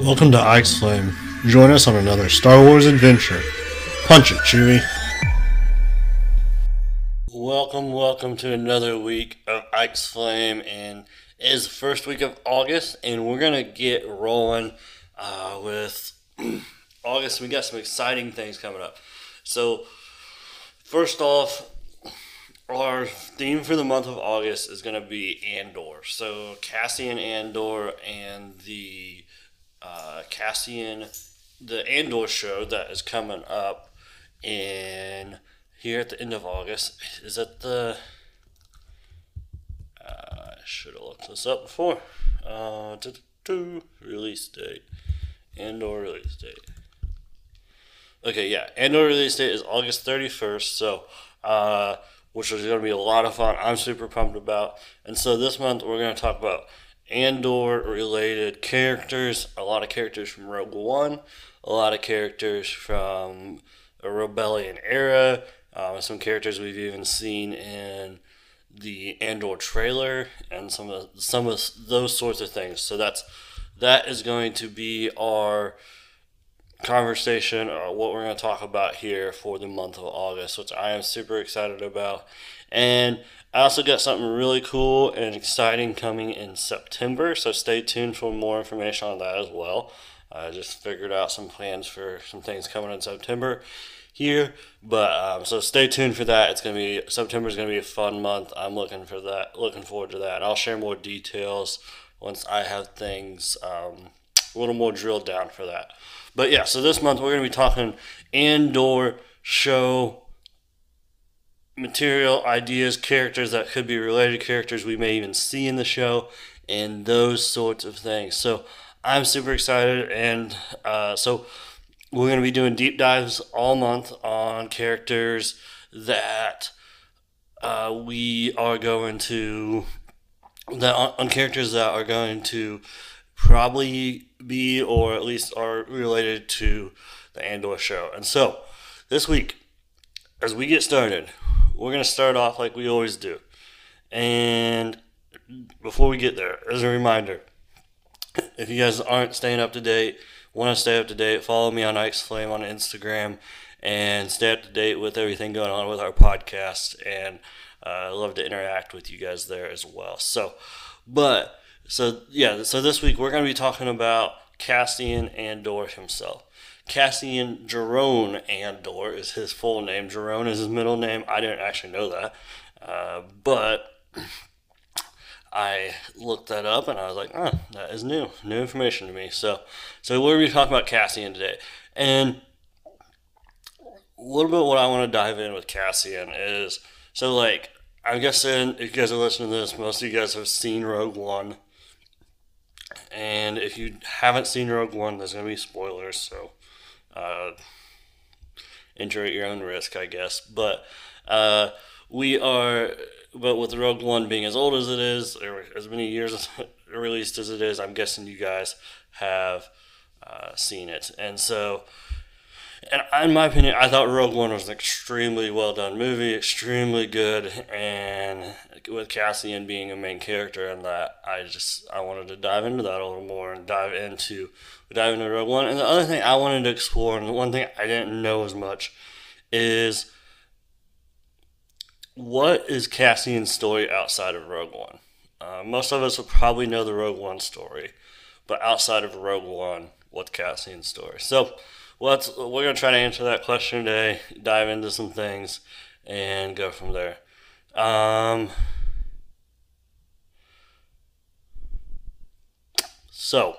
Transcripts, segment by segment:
Welcome to Ike's Flame. Join us on another Star Wars adventure. Punch it, Chewie. Welcome, welcome to another week of Ike's Flame, and it is the first week of August, and we're gonna get rolling uh, with August. We got some exciting things coming up. So, first off, our theme for the month of August is to be Andor. So Cassian Andor and the uh, Cassian, the Andor show that is coming up in here at the end of August. Is it the? Uh, I should have looked this up before. Uh, to release date. Andor release date. Okay, yeah, Andor release date is August 31st. So, uh, which is going to be a lot of fun. I'm super pumped about. And so this month we're going to talk about Andor related characters, a lot of characters from Rogue One, a lot of characters from the Rebellion era, uh, some characters we've even seen in the Andor trailer, and some of some of those sorts of things. So that's that is going to be our conversation or what we're going to talk about here for the month of August, which I am super excited about. And I also got something really cool and exciting coming in September, so stay tuned for more information on that as well. I just figured out some plans for some things coming in September here, but um, so stay tuned for that. It's gonna be September is gonna be a fun month. I'm looking for that, looking forward to that. I'll share more details once I have things um, a little more drilled down for that. But yeah, so this month we're to be talking Andor show material, ideas, characters that could be related characters we may even see in the show, and those sorts of things. So I'm super excited, and uh, so we're going to be doing deep dives all month on characters that uh, we are going to that on characters that are going to probably be, or at least are related to the Andor show. And so, this week, as we get started, we're going to start off like we always do. And before we get there, as a reminder, if you guys aren't staying up to date, want to stay up to date, follow me on Ike's Flame on Instagram and stay up to date with everything going on with our podcast. And uh, I love to interact with you guys there as well. So, but so yeah, so this week we're going to be talking about Cassian Andor himself. Cassian Jerome Andor is his full name. Jerome is his middle name. I didn't actually know that, uh, but I looked that up and I was like, oh, that is new, new information to me. So, so we're going to be talking about Cassian today, and a little bit what I want to dive in with Cassian is so like I'm guessing if you guys are listening to this, most of you guys have seen Rogue One. And if you haven't seen Rogue One, there's going to be spoilers, so uh, enter at your own risk, I guess. But uh, we are, but with Rogue One being as old as it is, or as many years released as it is, I'm guessing you guys have uh, seen it. And so and in my opinion, I thought Rogue One was an extremely well done movie, extremely good, and with Cassian being a main character and that, I just I wanted to dive into that a little more and dive into dive into Rogue One. And the other thing I wanted to explore, and the one thing I didn't know as much, is what is Cassian's story outside of Rogue One. Uh, most of us will probably know the Rogue One story, but outside of Rogue One, what's Cassian's story? So well, we're to try to answer that question today, dive into some things, and go from there. Um, so,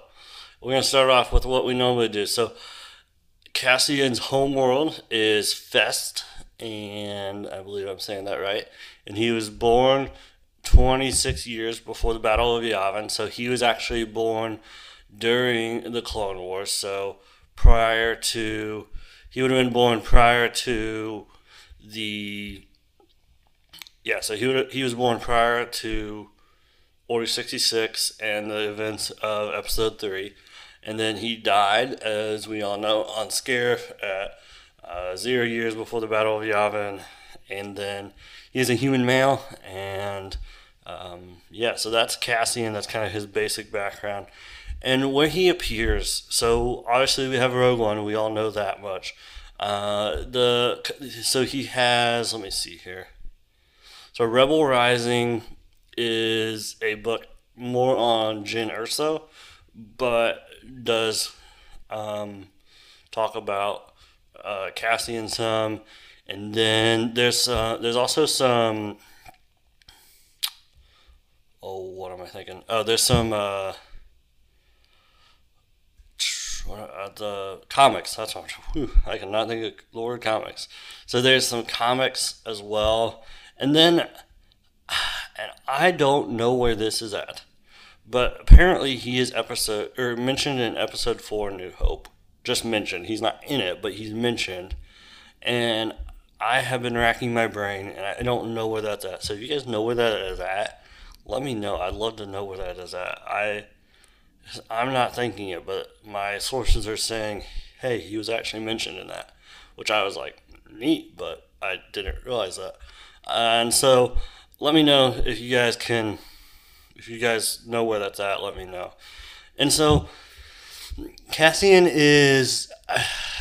we're to start off with what we normally do. So, Cassian's homeworld is Fest, and I believe I'm saying that right. And he was born 26 years before the Battle of Yavin, so he was actually born during the Clone Wars. So, prior to he would have been born prior to the yeah so he would he was born prior to order 66 and the events of episode 3 and then he died as we all know on Scarif at uh, zero years before the battle of yavin. And then he is a human male and um, yeah so that's cassian. That's kind of his basic background and where he appears. So obviously we have Rogue One. We all know that much. Uh, the so he has. Let me see here. So Rebel Rising is a book more on Jyn Erso, but does um, talk about uh, Cassian some, and then there's uh, there's also some. Oh, what am I thinking? Oh, there's some. Uh, uh, the comics. That's what whew, I cannot think of Lord comics. So there's some comics as well, and then, and I don't know where this is at, but apparently he is episode or mentioned in episode four, New Hope. Just mentioned. He's not in it, but he's mentioned, and I have been racking my brain, and I don't know where that's at. So if you guys know where that is at, let me know. I'd love to know where that is at. I I'm not thinking it, but my sources are saying, hey, he was actually mentioned in that, which I was like, neat, but I didn't realize that. And so let me know if you guys can, if you guys know where that's at, let me know. And so Cassian is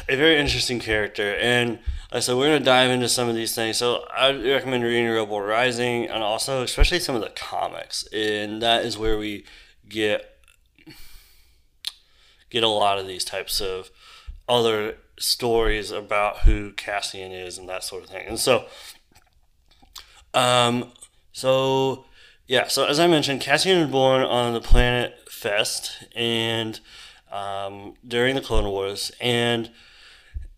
a very interesting character, and I said, we're going to dive into some of these things. So I recommend reading Rebel Rising and also, especially some of the comics, and that is where we get get a lot of these types of other stories about who Cassian is and that sort of thing. And so, um, so yeah, so as I mentioned, Cassian was born on the planet Fest and um, during the Clone Wars, and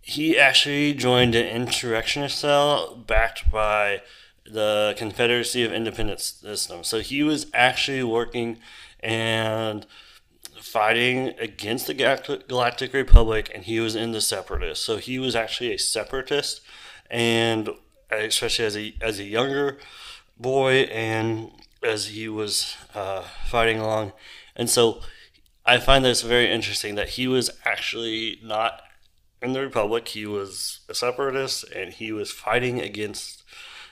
he actually joined an insurrectionist cell backed by the Confederacy of Independent Systems. So he was actually working and fighting against the Galactic Republic, and he was in the Separatists. So he was actually a Separatist, and especially as a as a younger boy, and as he was uh, fighting along, and so I find this very interesting that he was actually not in the Republic. He was a Separatist, and he was fighting against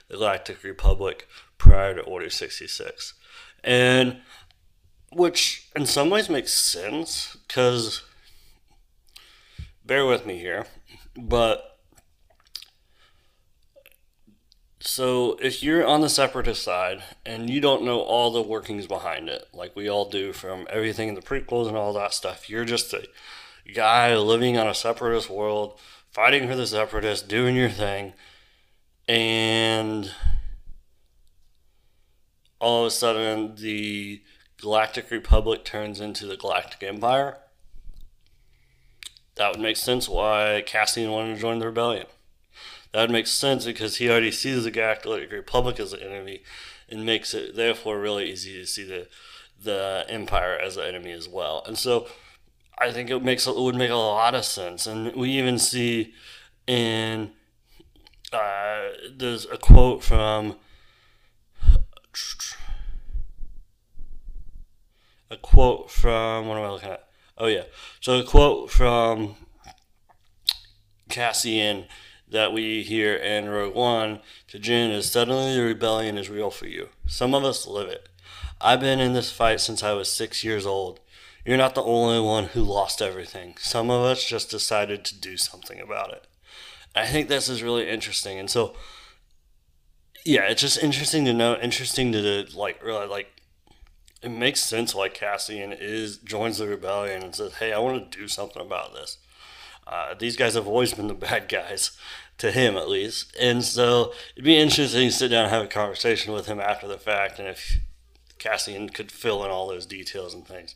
the Galactic Republic prior to Order sixty six, and which in some ways makes sense because bear with me here but so if you're on the separatist side and you don't know all the workings behind it like we all do from everything in the prequels and all that stuff you're just a guy living on a separatist world fighting for the separatists doing your thing and all of a sudden the Galactic Republic turns into the Galactic Empire, that would make sense why Cassian wanted to join the rebellion. That would make sense because he already sees the Galactic Republic as an enemy and makes it therefore really easy to see the the Empire as an enemy as well. And so I think it makes it would make a lot of sense. And we even see in uh, there's a quote from a quote from what am I looking at? Oh yeah, so a quote from Cassian that we hear in Rogue One to Jyn is suddenly the rebellion is real for you. Some of us live it. I've been in this fight since I was six years old. You're not the only one who lost everything. Some of us just decided to do something about it. I think this is really interesting, and so yeah, it's just interesting to know, interesting to like really like it makes sense why Cassian is joins the rebellion and says, "Hey, I want to do something about this." Uh, these guys have always been the bad guys, to him at least, and so it'd be interesting to sit down and have a conversation with him after the fact, and if Cassian could fill in all those details and things.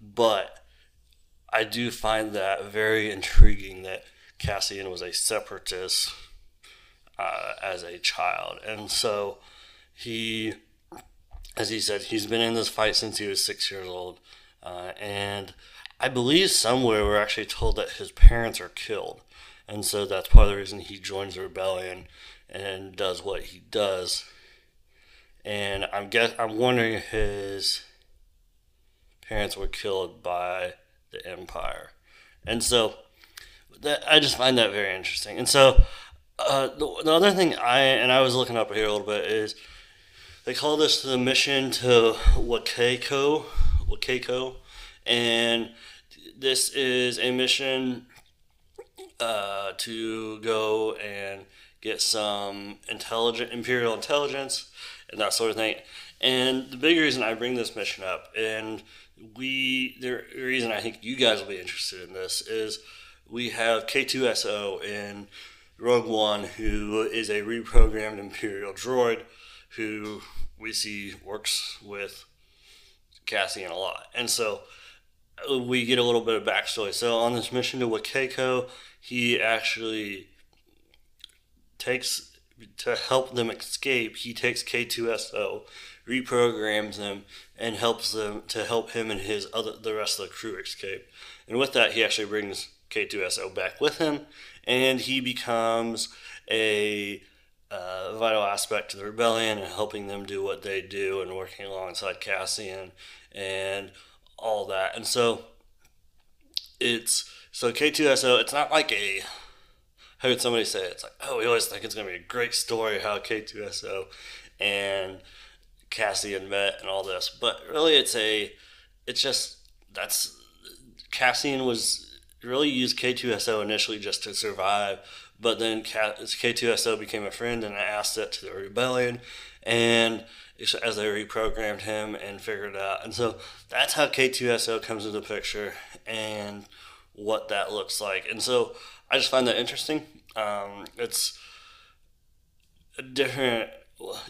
But I do find that very intriguing that Cassian was a separatist uh, as a child, and so he as he said, he's been in this fight since he was six years old. Uh, and I believe somewhere we're actually told that his parents are killed. And so that's part of the reason he joins the rebellion and does what he does. And I'm guess I'm wondering if his parents were killed by the Empire. And so that I just find that very interesting. And so uh, the, the other thing I and I was looking up here a little bit is they call this the mission to Wakako, Wakako, and this is a mission uh, to go and get some intelligent imperial intelligence and that sort of thing. And the big reason I bring this mission up, and we the reason I think you guys will be interested in this is we have K2SO in Rogue One, who is a reprogrammed Imperial droid who we see works with Cassian a lot. And so uh, we get a little bit of backstory. So on this mission to Wakako, he actually takes to help them escape. He takes K2SO, reprograms them, and helps them to help him and his other the rest of the crew escape. And with that, he actually brings K2SO back with him, and he becomes a uh, vital aspect to the rebellion and helping them do what they do and working alongside Cassian and all that. And so it's so K2SO. It's not like a. I heard somebody say it's like, oh, we always think it's gonna be a great story how K2SO and Cassian met and all this, but really it's a. It's just that's Cassian was really used K2SO initially just to survive, but then K2SO became a friend and an asset to the rebellion, and as they reprogrammed him and figured it out. And so that's how K2SO comes into the picture and what that looks like. And so I just find that interesting. Um, it's a different,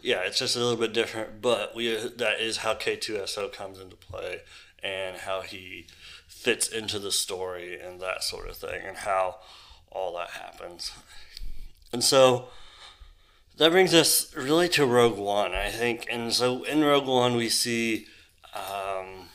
yeah, it's just a little bit different, but we that is how K2SO comes into play and how he fits into the story and that sort of thing and how all that happens. And so that brings us really to Rogue One, I think. And so in Rogue One, we see um,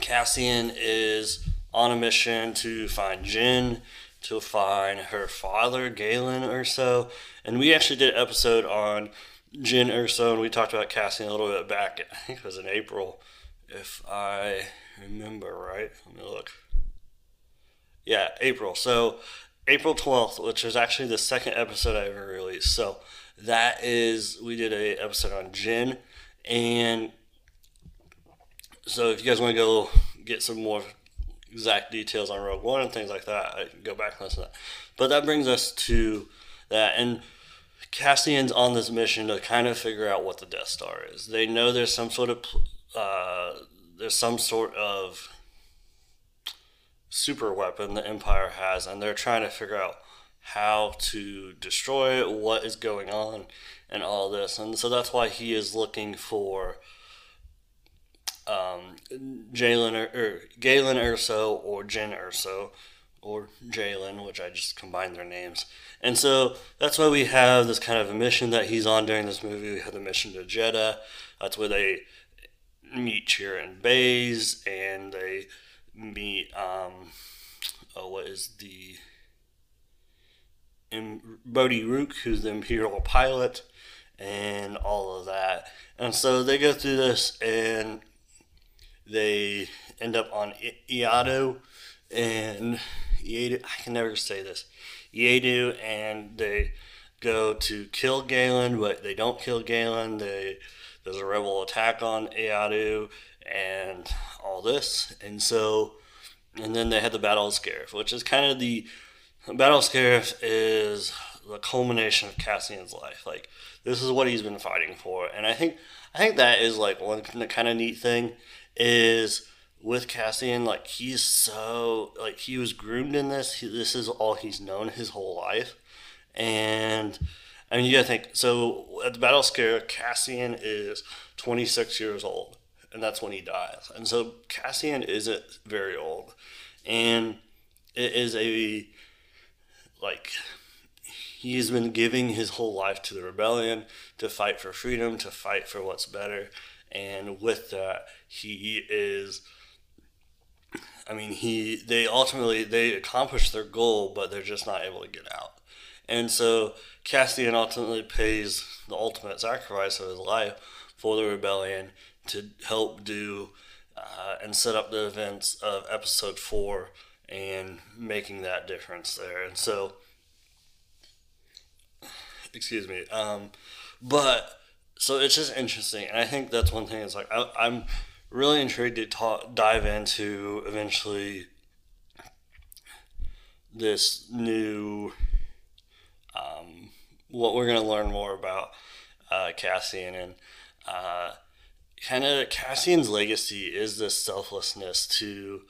Cassian is on a mission to find Jyn, to find her father, Galen Erso. And we actually did an episode on Jyn Erso, and we talked about Cassian a little bit back, I think it was in April, if I remember right. Let me look. Yeah, April. So April 12th, which is actually the second episode I ever released. So that is, we did a episode on Jyn. And so if you guys want to go get some more exact details on Rogue One and things like that, I can go back and listen to that. But that brings us to that. And Cassian's on this mission to kind of figure out what the Death Star is. They know there's some sort of uh, there's some sort of super weapon the Empire has, and they're trying to figure out how to destroy it, what is going on, and all this. And so that's why he is looking for um, Jalen or, or Galen Erso or Jyn Erso or Jalen, which I just combined their names. And so that's why we have this kind of a mission that he's on during this movie. We have the mission to Jedha. That's where they meet Chiron Baze and they meet um oh what is the in Bodhi Rook, who's the Imperial pilot, and all of that. And so they go through this and they end up on Iado and Eadu, I can never say this. Eadu and they go to kill Galen, but they don't kill Galen. They there's a rebel attack on Eadu and all this. And so, and then they had the Battle of Scarif, which is kind of the Battle of Scarif is the culmination of Cassian's life. Like this is what he's been fighting for, and I think I think that is like one kind of neat thing is with Cassian. Like he's so like he was groomed in this. He, this is all he's known his whole life, and I mean, you gotta think. So at the Battle of Scare, Cassian is 26 years old, and that's when he dies. And so Cassian isn't very old, and it is a like he's been giving his whole life to the rebellion to fight for freedom, to fight for what's better, and with that, he is. I mean, he they ultimately they accomplish their goal, but they're just not able to get out. And so Cassian ultimately pays the ultimate sacrifice of his life for the rebellion to help do uh, and set up the events of episode four and making that difference there. And so, excuse me. Um, but so it's just interesting, and I think that's one thing. Is like I, I'm really intrigued to talk, dive into eventually this new um, what we're going to learn more about uh, Cassian and uh, kind of Cassian's legacy is this selflessness to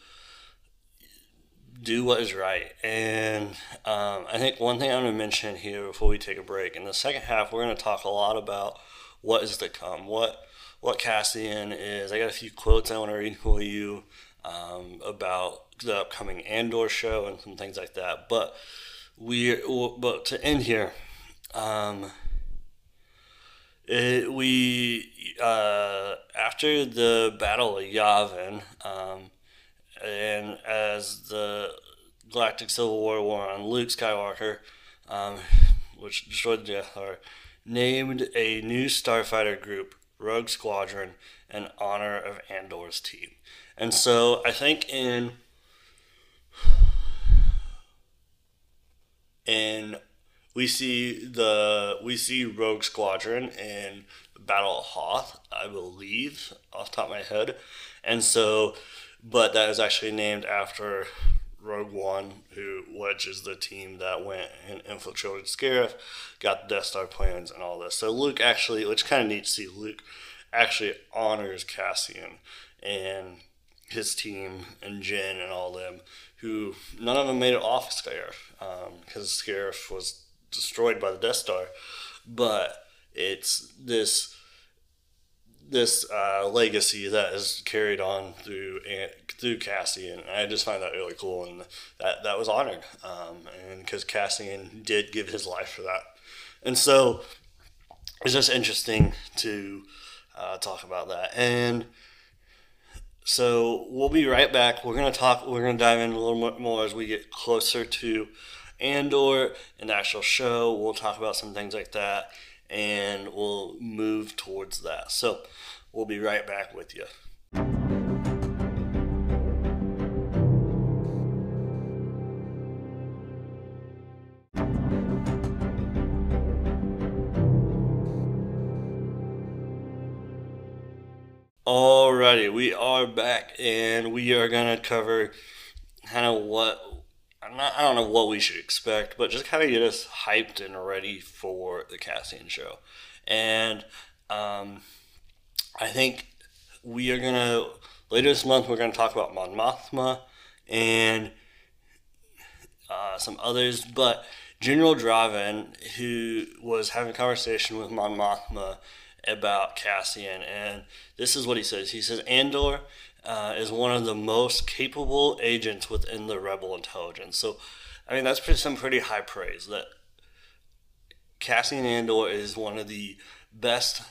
do what is right. And um, I think one thing I'm going to mention here before we take a break in the second half, we're going to talk a lot about what is to come, what what Cassian is. I got a few quotes I want to read for you um, about the upcoming Andor show and some things like that. But we, but to end here, um, it, we uh, after the Battle of Yavin, um, and as the Galactic Civil War war on Luke Skywalker, um, which destroyed the Death named a new starfighter group, Rogue Squadron, in honor of Andor's team. And so I think in in we see the we see Rogue Squadron in Battle of Hoth, I believe, off top of my head, and so, but that is actually named after Rogue One, who which is the team that went and infiltrated Scarif, got the Death Star plans and all this. So Luke actually, which kind of neat to see, Luke actually honors Cassian and his team and Jyn and all them, who none of them made it off Scarif because um, Scarif was destroyed by the Death Star, but it's this this uh, legacy that is carried on through through Cassian. And I just find that really cool, and that that was honored, um, and because Cassian did give his life for that, and so it's just interesting to uh, talk about that. And so we'll be right back. We're gonna talk. We're gonna dive in a little bit more as we get closer to Andor and the actual show. We'll talk about some things like that and we'll move towards that. So we'll be right back with you. Alrighty, we are back and we are gonna cover kind of what not, I don't know what we should expect, but just kind of get us hyped and ready for the Cassian show. And um, I think we are gonna later this month we're gonna talk about Mon Mothma and uh, some others, but General Draven, who was having a conversation with Mon Mothma about Cassian, and this is what he says. He says Andor uh, is one of the most capable agents within the rebel intelligence. So, I mean, that's pretty, some pretty high praise. That Cassian Andor is one of the best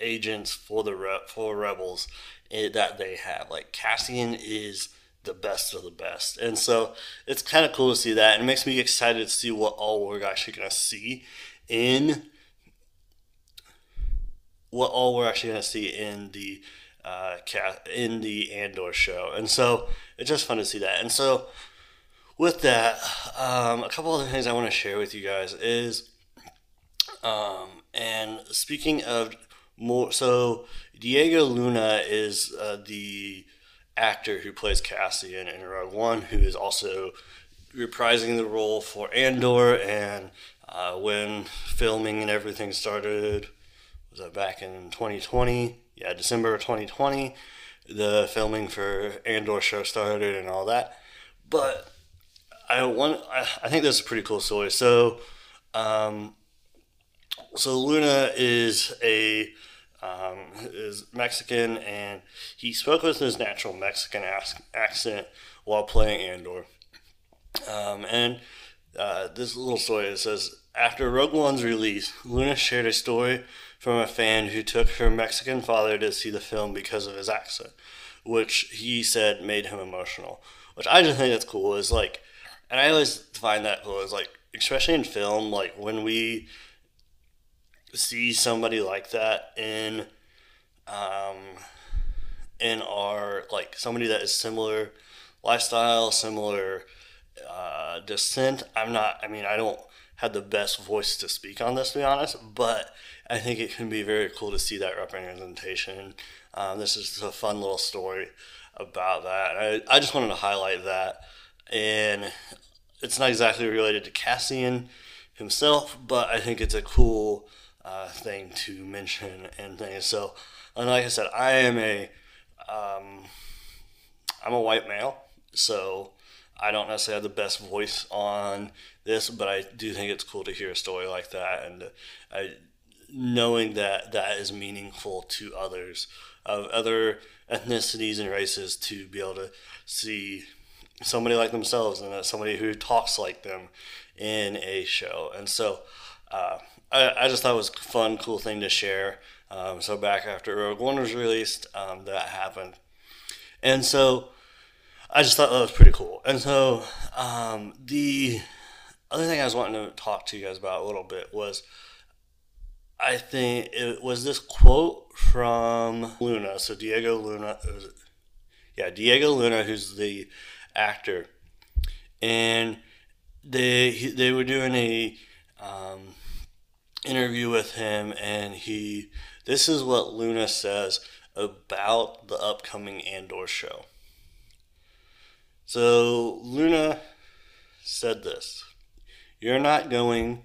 agents for the re- for rebels eh, that they have. Like Cassian is the best of the best, and so it's kind of cool to see that. And it makes me excited to see what all we're actually gonna see in what all we're actually gonna see in the uh, in the Andor show, and so it's just fun to see that. And so, with that, um, a couple other things I want to share with you guys is, um, and speaking of more, so Diego Luna is uh, the actor who plays Cassian in Rogue One, who is also reprising the role for Andor, and uh, when filming and everything started, was that back in 2020? Yeah, December of 2020, the filming for Andor show started and all that. But I want, I, think this is a pretty cool story. So, um, so Luna is a um, is Mexican, and he spoke with his natural Mexican accent while playing Andor. Um, and uh, this little story it says after Rogue One's release, Luna shared a story from a fan who took her Mexican father to see the film because of his accent, which he said made him emotional. Which I just think that's cool. Is like, and I always find that cool. Is like, especially in film, like when we see somebody like that in, um, in our like somebody that is similar lifestyle, similar uh, descent. I'm not. I mean, I don't have the best voice to speak on this, to be honest, but I think it can be very cool to see that representation Um, this is a fun little story about that. I, I just wanted to highlight that. And it's not exactly related to Cassian himself, but I think it's a cool uh, thing to mention and things. So, and like I said, I am a um, I'm a white male, so I don't necessarily have the best voice on this, but I do think it's cool to hear a story like that and I, knowing that that is meaningful to others of other ethnicities and races to be able to see somebody like themselves and somebody who talks like them in a show. And so uh, I, I just thought it was a fun, cool thing to share. Um, so back after Rogue One was released, um, that happened. And so I just thought that was pretty cool. And so um, the other thing I was wanting to talk to you guys about a little bit was I think it was this quote from Luna. So Diego Luna, yeah, Diego Luna, who's the actor, and they they were doing a um, interview with him, and he this is what Luna says about the upcoming Andor show. So Luna said this: "You're not going."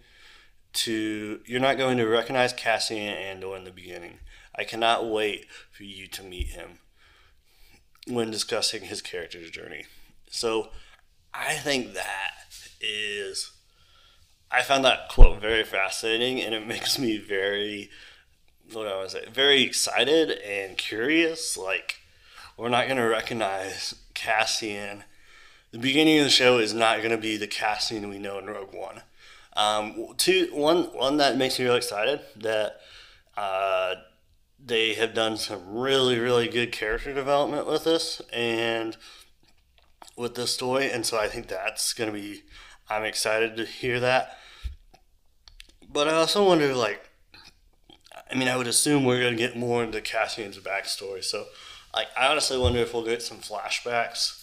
to you're not going to recognize Cassian Andor in the beginning. I cannot wait for you to meet him when discussing his character's journey. So I think that is I found that quote very fascinating and it makes me very what do I was say, very excited and curious. Like we're not gonna recognize Cassian. The beginning of the show is not gonna be the Cassian we know in Rogue One um, two, one, one that makes me really excited that uh, they have done some really, really good character development with this and with this story, and so I think that's going to be. I'm excited to hear that. But I also wonder, like, I mean, I would assume we're going to get more into Cassian's backstory. So, like, I honestly wonder if we'll get some flashbacks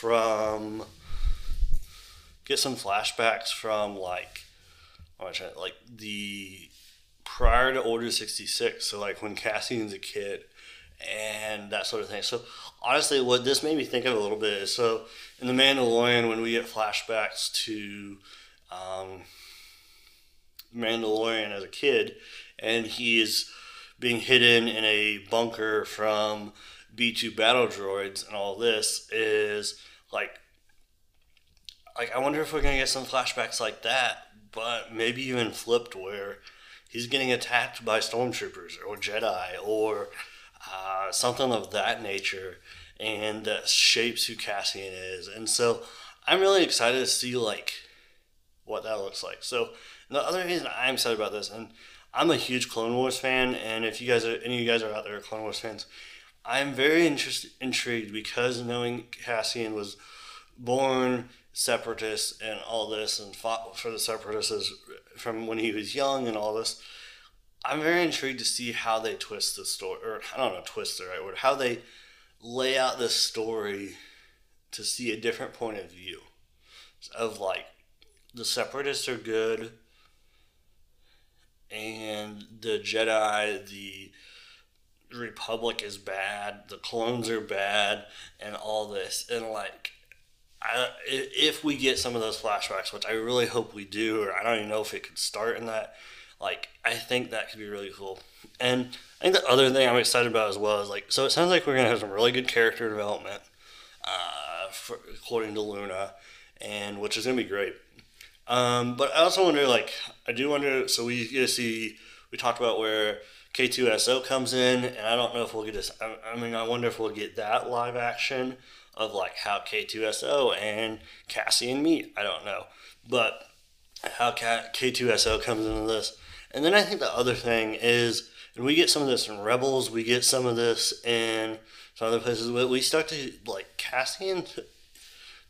from get some flashbacks from like like the prior to Order 66, so like when Cassian's a kid and that sort of thing. So honestly, what this made me think of a little bit is so in The Mandalorian, when we get flashbacks to um, Mandalorian as a kid, and he is being hidden in a bunker from B2 battle droids and all this is like like I wonder if we're gonna get some flashbacks like that but maybe even flipped where he's getting attacked by stormtroopers or Jedi or uh, something of that nature, and that shapes who Cassian is. And so I'm really excited to see like what that looks like. So the other reason I'm excited about this, and I'm a huge Clone Wars fan, and if you guys are any of you guys are out there Clone Wars fans, I'm very interested intrigued because knowing Cassian was born separatist and all this and fought for the separatists from when he was young and all this. I'm very intrigued to see how they twist the story, or I don't know, twist the right word, how they lay out this story to see a different point of view of like the separatists are good and the Jedi, the Republic is bad, the clones are bad, and all this. And like, I, if we get some of those flashbacks, which I really hope we do, or I don't even know if it could start in that, like I think that could be really cool. And I think the other thing I'm excited about as well is like, so it sounds like we're gonna have some really good character development, uh, for, according to Luna, and which is gonna be great. Um, but I also wonder, like, I do wonder. So we get to see. We talked about where K2SO comes in, and I don't know if we'll get this. I, mean, I wonder if we'll get that live action of like how K2SO and Cassian meet. I don't know, but how K2SO comes into this. And then I think the other thing is, and we get some of this in Rebels, we get some of this in some other places. But we start to like Cassian. To,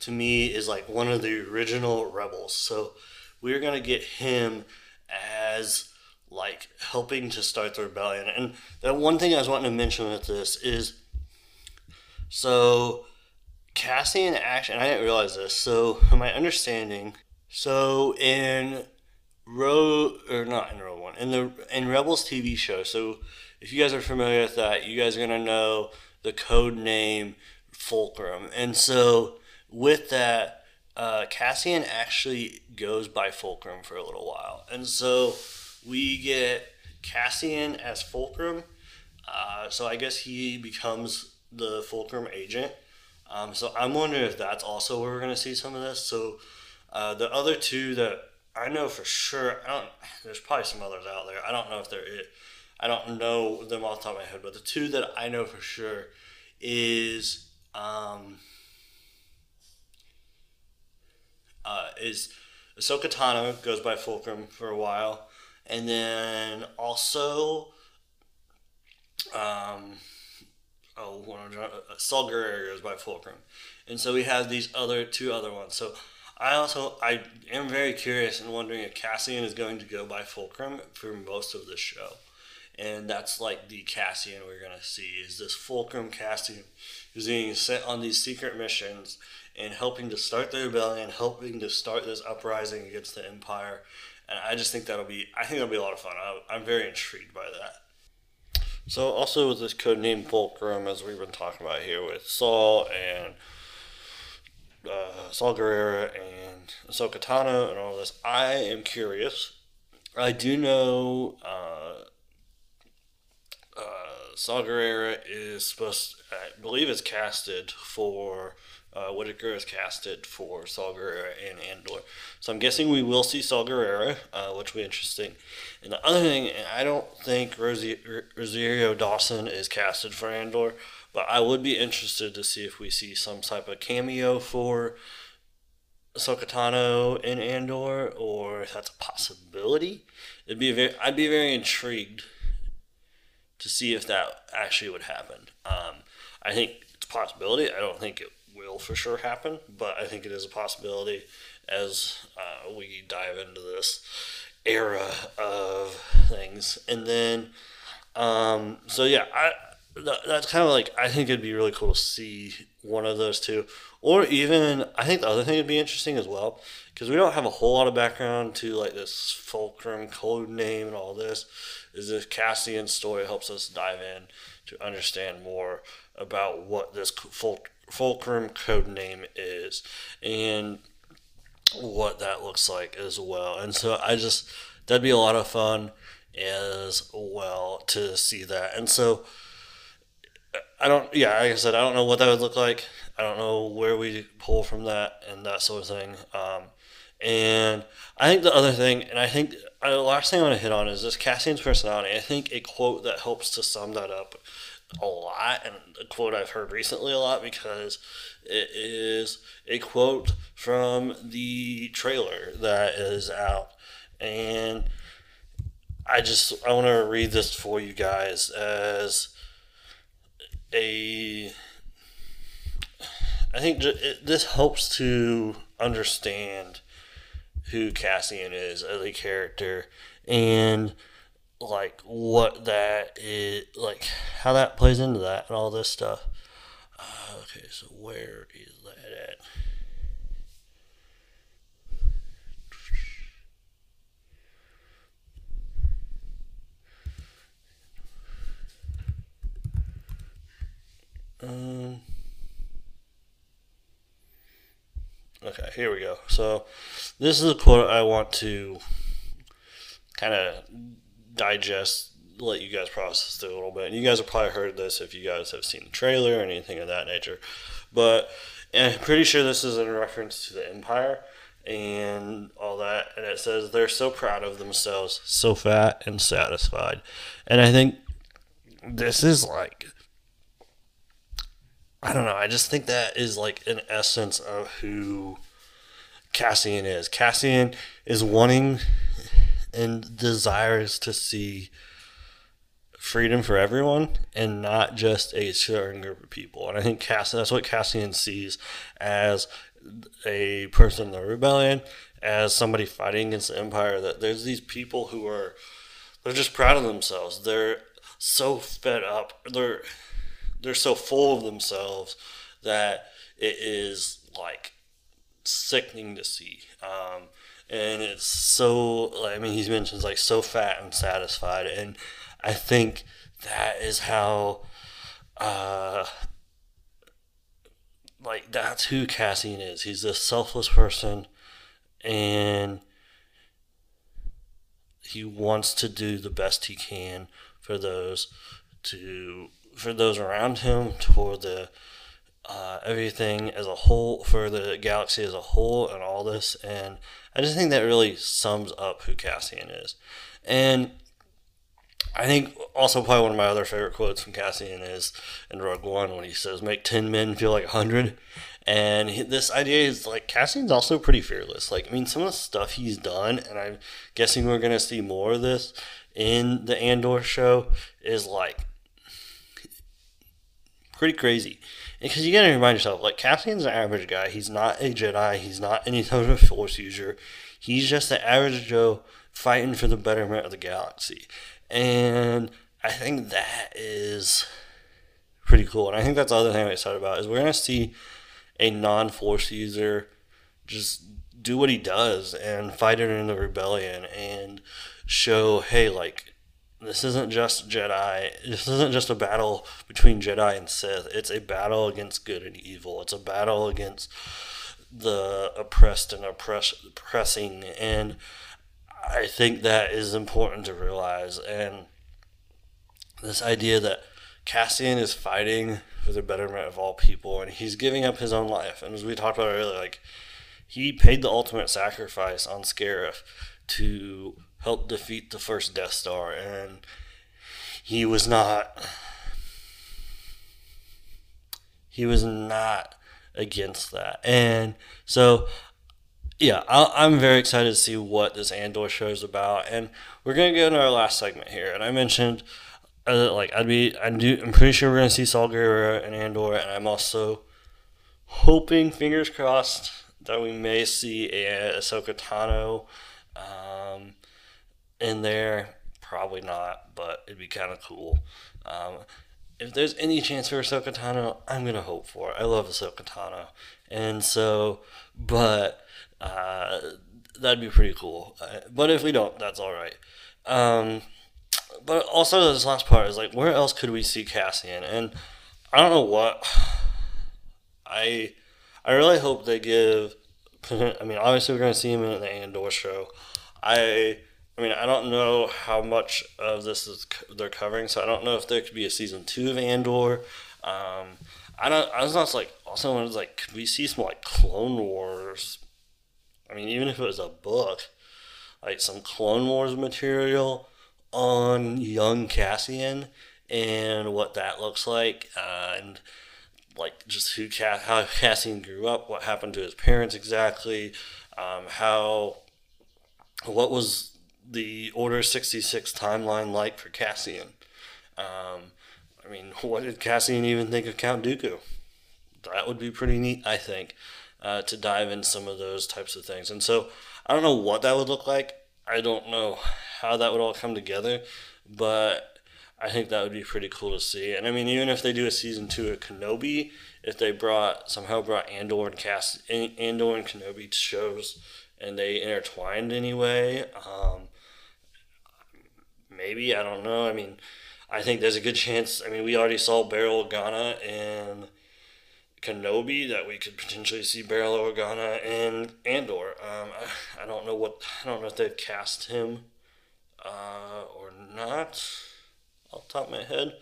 to me, is like one of the original Rebels. So we're gonna get him as like helping to start the rebellion. And the one thing I was wanting to mention with this is so Cassian action. I didn't realize this. So, my understanding, so in Row or not in Rogue One in the in Rebels TV show. So if you guys are familiar with that, you guys are gonna know the code name Fulcrum, and so with that, uh, Cassian actually goes by Fulcrum for a little while, and so we get Cassian as Fulcrum. Uh, so I guess he becomes the Fulcrum agent. Um, so I'm wondering if that's also where we're going to see some of this. So uh, the other two that I know for sure, I don't. There's probably some others out there. I don't know if they're it. I don't know them off the top of my head, but the two that I know for sure is um, uh, is Ahsoka Tano goes by Fulcrum for a while, and then also um, oh, uh, Saw Gerrera goes by Fulcrum, and so we have these other two other ones. So I also I am very curious and wondering if Cassian is going to go by Fulcrum for most of the show, and that's like the Cassian we're gonna see is this Fulcrum Cassian who's being sent on these secret missions and helping to start the rebellion, helping to start this uprising against the Empire. And I just think that'll be I think that'll be a lot of fun. I, I'm very intrigued by that. So also with this code name Fulcrum, as we've been talking about here with Saul and uh, Saw Gerrera and Ahsoka Tano and all this, I am curious. I do know uh, uh, Saw Gerrera is supposed, I believe, is casted for uh, Whitaker is casted for Gerrera and Andor. So I'm guessing we will see Saw Gerrera, uh, which will be interesting. And the other thing, I don't think Rosie, Rosario Dawson is casted for Andor, but I would be interested to see if we see some type of cameo for Ahsoka Tano in Andor, or if that's a possibility. It'd be very, I'd be very intrigued to see if that actually would happen. Um, I think it's a possibility. I don't think it will for sure happen, but I think it is a possibility as uh, we dive into this era of things. And then, um, so yeah, I that's kind of like I think it'd be really cool to see one of those two, or even I think the other thing would be interesting as well because we don't have a whole lot of background to like this Fulcrum code name and all this. Is this Cassian story helps us dive in to understand more about what this Fulcrum code name is and what that looks like as well. And so I just that'd be a lot of fun as well to see that. And so I don't yeah, like I said, I don't know what that would look like. I don't know where we pull from that and that sort of thing. Um, and I think the other thing, and I think uh, the last thing I want to hit on is this Cassian's personality. I think a quote that helps to sum that up a lot, and a quote I've heard recently a lot because it is a quote from the trailer that is out. And I just I want to read this for you guys as a I think this helps to understand who Cassian is as a character and like what that is like how that plays into that and all this stuff. Uh, okay so where is that at? Um okay here we go. So this is a quote i want to kind of digest, let you guys process through a little bit. And you guys have probably heard this if you guys have seen the trailer or anything of that nature. But I'm pretty sure this is in reference to the Empire and all that. And it says they're so proud of themselves, so fat and satisfied. And I think this is like. I don't know. I just think that is like an essence of who Cassian is. Cassian is wanting and desires to see freedom for everyone and not just a certain group of people. And I think Cassian, that's what Cassian sees as a person in the rebellion, as somebody fighting against the empire. That there's these people who are they're just proud of themselves. They're so fed up. They're they're so full of themselves that it is like sickening to see. Um, and it's so I mean he mentions like so fat and satisfied and I think that is how, uh, like that's who Cassian is. He's this selfless person, and he wants to do the best he can for those to for those around him, for the uh, everything as a whole, for the galaxy as a whole, and all this. And I just think that really sums up who Cassian is. And I think also probably one of my other favorite quotes from Cassian is in Rogue One when he says, "Make ten men feel like a hundred. And this idea is like Cassian's also pretty fearless. Like I mean, some of the stuff he's done, and I'm guessing we're gonna see more of this in the Andor show, is like pretty crazy. Because you gotta remind yourself, like Cassian's an average guy. He's not a Jedi. He's not any type of Force user. He's just an average Joe fighting for the betterment of the galaxy. And I think that is pretty cool. And I think that's the other thing I'm excited about is we're gonna see a non-force user just do what he does and fight it in the rebellion and show, hey, like this isn't just Jedi. This isn't just a battle between Jedi and Sith. It's a battle against good and evil. It's a battle against the oppressed and oppress, oppressing. And I think that is important to realize. And this idea that Cassian is fighting for the betterment of all people, and he's giving up his own life. And as we talked about earlier, like he paid the ultimate sacrifice on Scarif to help defeat the first Death Star, and he was not. He was not against that, and so yeah, i am very excited to see what this Andor show is about, and we're gonna go into our last segment here. And I mentioned, uh, like, I'd be, I do, I'm pretty sure we're gonna see Saw Gerrera and Andor, and I'm also hoping, fingers crossed, that we may see a Ahsoka Tano um, in there. Probably not, but it'd be kind of cool. Um, if there's any chance for Ahsoka Tano, I'm gonna hope for it. I love Ahsoka Tano, and so, but uh, that'd be pretty cool. Uh, but if we don't, that's all right. Um, but also, this last part is like, where else could we see Cassian? And I don't know what. I I really hope they give. I mean, obviously, we're to see him in the Andor show. I I mean, I don't know how much of this is they're covering, so I don't know if there could be a season two of Andor. Um, I don't. I was not like also wanted like, could we see some like Clone Wars I mean, even if it was a book, like some Clone Wars material on young Cassian and what that looks like, uh, and like just who how Cassian grew up, what happened to his parents exactly, um, how what was the Order sixty six timeline like for Cassian. Um, I mean, what did Cassian even think of Count Dooku? That would be pretty neat, I think uh, to dive in some of those types of things. And so I don't know what that would look like. I don't know how that would all come together, but I think that would be pretty cool to see. And I mean, even if they do a season two of Kenobi, if they brought somehow brought Andor and cast Andor and Kenobi shows, and they intertwined anyway, um, maybe I don't know. I mean, I think there's a good chance. I mean, we already saw Bail Organa and Kenobi that we could potentially see Bail Organa and Andor. Um, I, I, don't know what I don't know if they've cast him uh, or not off top of my head,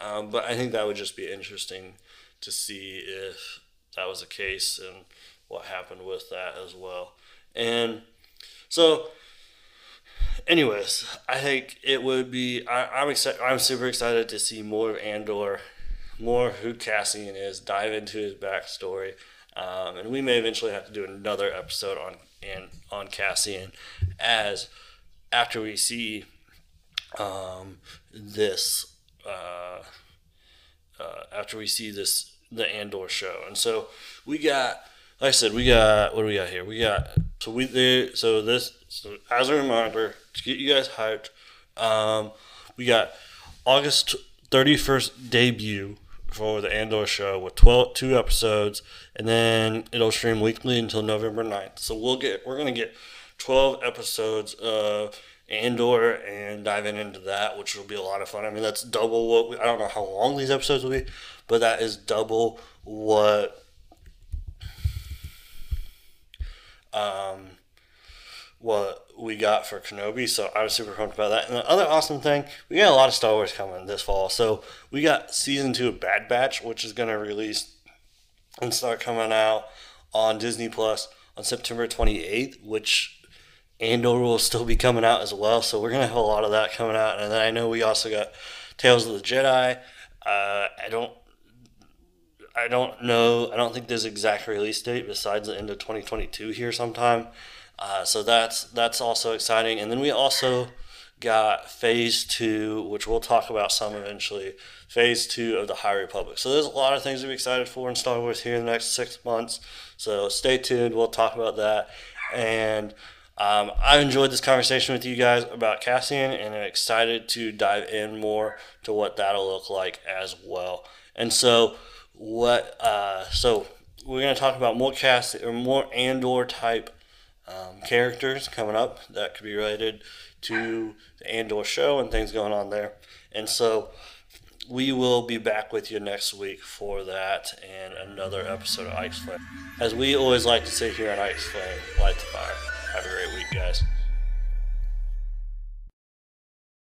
um, but I think that would just be interesting to see if that was the case and what happened with that as well. And so, anyways, I think it would be. I, I'm excited. I'm super excited to see more of Andor more who Cassian is, dive into his backstory, um, and we may eventually have to do another episode on and on Cassian as after we see um, this uh, uh, after we see this the Andor show, and so we got like I said we got what do we got here? We got so we so this so as a reminder to get you guys hyped, um, we got August thirty first debut for the Andor show with 12, two episodes, and then it'll stream weekly until November 9th. So we'll get we're gonna get 12 episodes of Andor and diving into that, which will be a lot of fun. I mean, that's double what we, I don't know how long these episodes will be, but that is double what um, what we got for Kenobi. So I was super pumped about that. And the other awesome thing, we got a lot of Star Wars coming this fall. So we got season two of Bad Batch, which is going to release and start coming out on Disney Plus on September 28th, which Andor will still be coming out as well. So we're going to have a lot of that coming out. And then I know we also got Tales of the Jedi. Uh, I don't I don't know. I don't think there's exact release date besides the end of 2022 here sometime. Uh, so that's that's also exciting. And then we also got Phase Two, which we'll talk about some eventually. Phase Two of the High Republic. So there's a lot of things to be excited for in Star Wars here in the next six months. So stay tuned. We'll talk about that. And um, I enjoyed this conversation with you guys about Cassian, and I'm excited to dive in more to what that'll look like as well. And so what uh, so we're to talk about more cast or more Andor type um, characters coming up that could be related to the Andor show and things going on there. And so we will be back with you next week for that and another episode of Ike's Flame. As we always like to say here on Ike's Flame, light the fire. Have a great week, guys.